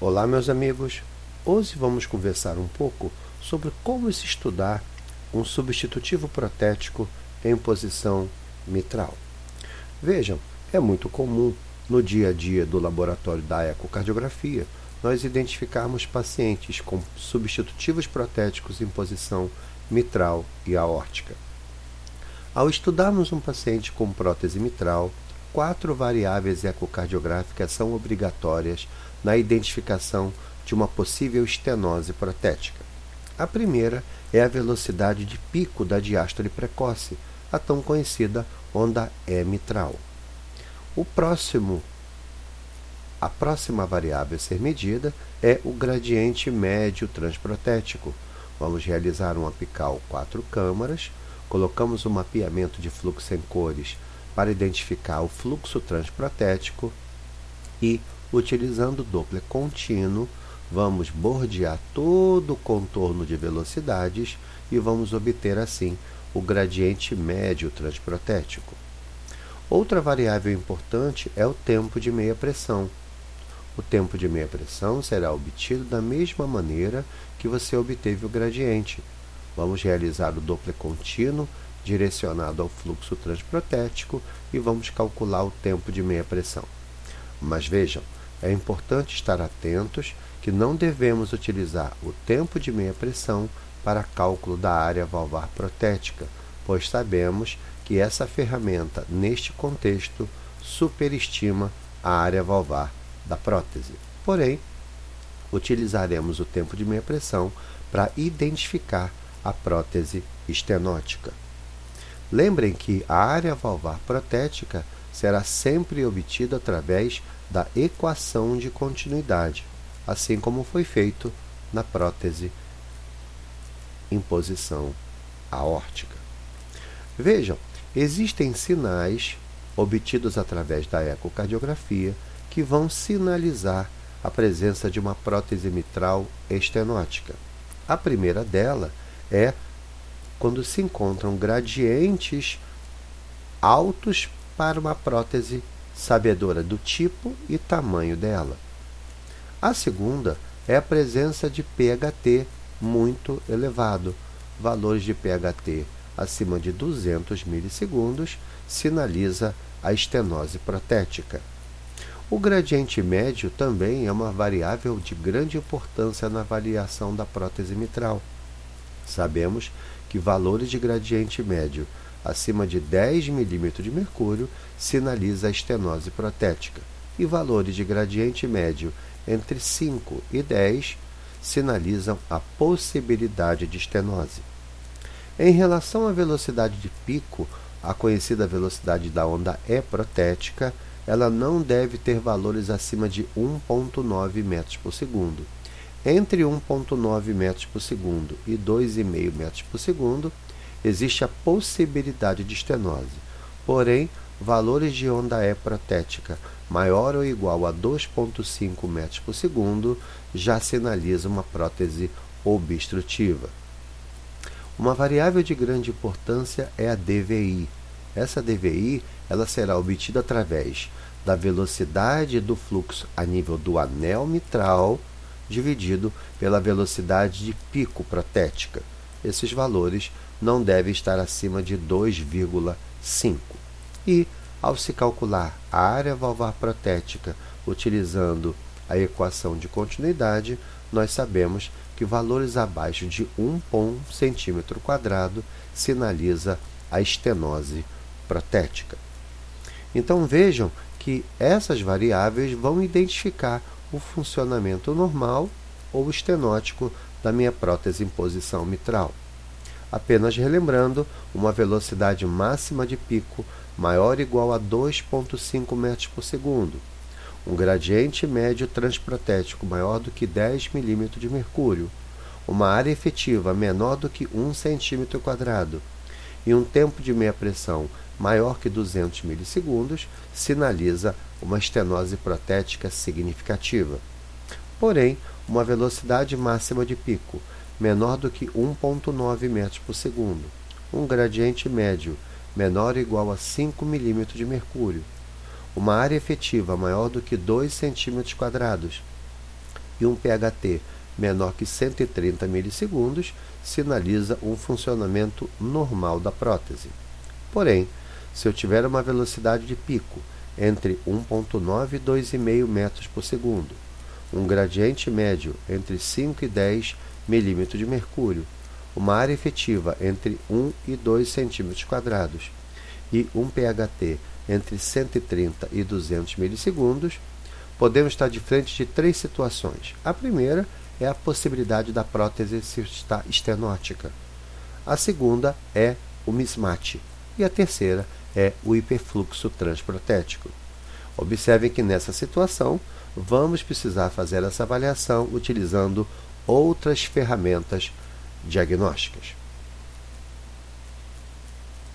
Olá, meus amigos. Hoje vamos conversar um pouco sobre como se estudar um substitutivo protético em posição mitral. Vejam, é muito comum no dia a dia do laboratório da ecocardiografia nós identificarmos pacientes com substitutivos protéticos em posição mitral e aórtica. Ao estudarmos um paciente com prótese mitral, quatro variáveis ecocardiográficas são obrigatórias na identificação de uma possível estenose protética. A primeira é a velocidade de pico da diástole precoce, a tão conhecida onda E mitral. O próximo a próxima variável a ser medida é o gradiente médio transprotético. Vamos realizar um apical quatro câmaras, colocamos um mapeamento de fluxo em cores para identificar o fluxo transprotético e, utilizando o Doppler contínuo, vamos bordear todo o contorno de velocidades e vamos obter assim o gradiente médio transprotético. Outra variável importante é o tempo de meia pressão. O tempo de meia pressão será obtido da mesma maneira que você obteve o gradiente. Vamos realizar o Doppler contínuo direcionado ao fluxo transprotético e vamos calcular o tempo de meia pressão. Mas vejam, é importante estar atentos que não devemos utilizar o tempo de meia pressão para cálculo da área valvar protética, pois sabemos que essa ferramenta, neste contexto, superestima a área valvar da prótese. Porém, utilizaremos o tempo de meia pressão para identificar a prótese estenótica. Lembrem que a área valvar protética será sempre obtida através da equação de continuidade, assim como foi feito na prótese em posição aórtica. Vejam, existem sinais obtidos através da ecocardiografia que vão sinalizar a presença de uma prótese mitral estenótica. A primeira dela é quando se encontram gradientes altos para uma prótese sabedora do tipo e tamanho dela. A segunda é a presença de pHT muito elevado. Valores de pHT acima de 200 milissegundos sinaliza a estenose protética. O gradiente médio também é uma variável de grande importância na avaliação da prótese mitral. Sabemos que valores de gradiente médio acima de 10 milímetros de mercúrio sinaliza a estenose protética e valores de gradiente médio entre 5 e 10 sinalizam a possibilidade de estenose. Em relação à velocidade de pico, a conhecida velocidade da onda E protética, ela não deve ter valores acima de 1.9 metros por segundo entre 1,9 metros por segundo e 2,5 metros por segundo, existe a possibilidade de estenose. Porém, valores de onda E protética maior ou igual a 2,5 metros por segundo já sinaliza uma prótese obstrutiva. Uma variável de grande importância é a DVI. Essa DVI ela será obtida através da velocidade do fluxo a nível do anel mitral dividido pela velocidade de pico protética. Esses valores não devem estar acima de 2,5. E, ao se calcular a área valvar protética utilizando a equação de continuidade, nós sabemos que valores abaixo de 1 centímetro quadrado sinaliza a estenose protética. Então vejam que essas variáveis vão identificar o funcionamento normal ou estenótico da minha prótese em posição mitral. Apenas relembrando, uma velocidade máxima de pico maior ou igual a 2,5 metros por segundo, um gradiente médio transprotético maior do que 10 milímetros de mercúrio, uma área efetiva menor do que 1 centímetro quadrado. E um tempo de meia pressão maior que 200 milissegundos sinaliza uma estenose protética significativa. Porém, uma velocidade máxima de pico menor do que 1,9 metros por segundo, um gradiente médio menor ou igual a 5 milímetros de mercúrio, uma área efetiva maior do que 2 centímetros quadrados e um PHT menor que 130 milissegundos sinaliza um funcionamento normal da prótese. Porém, se eu tiver uma velocidade de pico entre 1.9 e 2,5 metros por segundo, um gradiente médio entre 5 e 10 milímetros de mercúrio, uma área efetiva entre 1 e 2 centímetros quadrados e um PHT entre 130 e 200 milissegundos, podemos estar de frente de três situações. A primeira é a possibilidade da prótese estar estenótica. A segunda é o mismatch. E a terceira é o hiperfluxo transprotético. Observem que nessa situação vamos precisar fazer essa avaliação utilizando outras ferramentas diagnósticas.